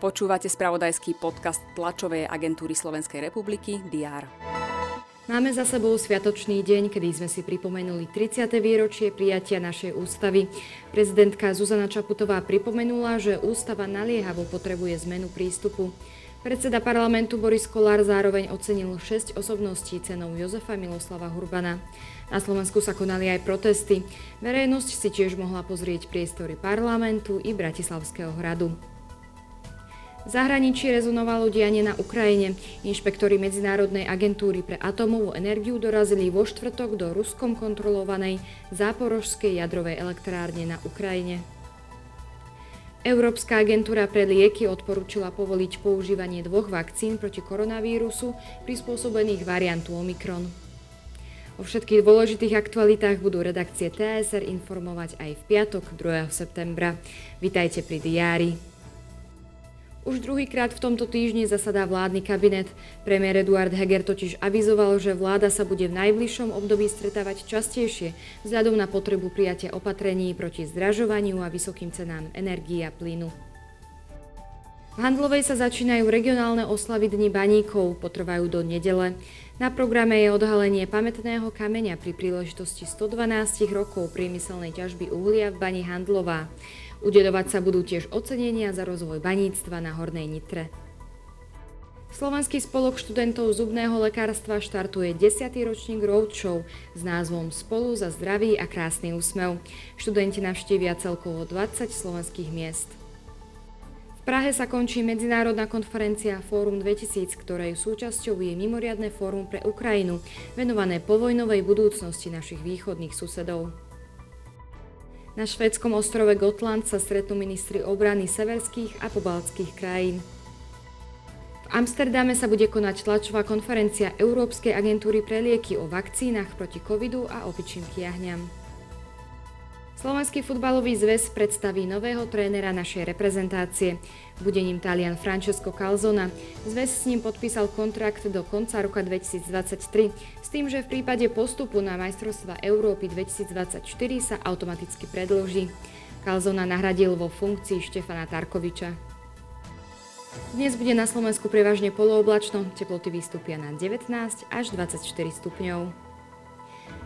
Počúvate spravodajský podcast tlačovej agentúry Slovenskej republiky DR. Máme za sebou sviatočný deň, kedy sme si pripomenuli 30. výročie prijatia našej ústavy. Prezidentka Zuzana Čaputová pripomenula, že ústava naliehavo potrebuje zmenu prístupu. Predseda parlamentu Boris Kolár zároveň ocenil 6 osobností cenou Jozefa Miloslava Hurbana. Na Slovensku sa konali aj protesty. Verejnosť si tiež mohla pozrieť priestory parlamentu i Bratislavského hradu. V zahraničí rezonovalo dianie na Ukrajine. Inšpektori Medzinárodnej agentúry pre atomovú energiu dorazili vo štvrtok do ruskom kontrolovanej záporožskej jadrovej elektrárne na Ukrajine. Európska agentúra pre lieky odporúčila povoliť používanie dvoch vakcín proti koronavírusu prispôsobených variantu Omikron. O všetkých dôležitých aktualitách budú redakcie TSR informovať aj v piatok 2. septembra. Vitajte pri diári. Už druhýkrát v tomto týždni zasadá vládny kabinet. Premiér Eduard Heger totiž avizoval, že vláda sa bude v najbližšom období stretávať častejšie vzhľadom na potrebu prijatia opatrení proti zdražovaniu a vysokým cenám energie a plynu. V Handlovej sa začínajú regionálne oslavy Dni baníkov, potrvajú do nedele. Na programe je odhalenie pamätného kameňa pri príležitosti 112 rokov priemyselnej ťažby uhlia v bani Handlová. Udeľovať sa budú tiež ocenenia za rozvoj baníctva na Hornej Nitre. Slovenský spolok študentov zubného lekárstva štartuje 10. ročník roadshow s názvom Spolu za zdravý a krásny úsmev. Študenti navštívia celkovo 20 slovenských miest. V Prahe sa končí medzinárodná konferencia Fórum 2000, ktorej súčasťou je mimoriadne fórum pre Ukrajinu, venované povojnovej budúcnosti našich východných susedov. Na švédskom ostrove Gotland sa stretnú ministri obrany severských a pobaltských krajín. V Amsterdame sa bude konať tlačová konferencia Európskej agentúry pre lieky o vakcínach proti covidu a opičím kiahňam. Slovenský futbalový zväz predstaví nového trénera našej reprezentácie. Bude ním Talian Francesco Calzona. Zväz s ním podpísal kontrakt do konca roka 2023 s tým, že v prípade postupu na majstrovstva Európy 2024 sa automaticky predloží. Calzona nahradil vo funkcii Štefana Tarkoviča. Dnes bude na Slovensku prevažne polooblačno, teploty vystúpia na 19 až 24 stupňov.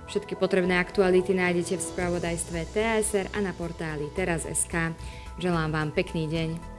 Všetky potrebné aktuality nájdete v spravodajstve TSR a na portáli teraz.sk. Želám vám pekný deň.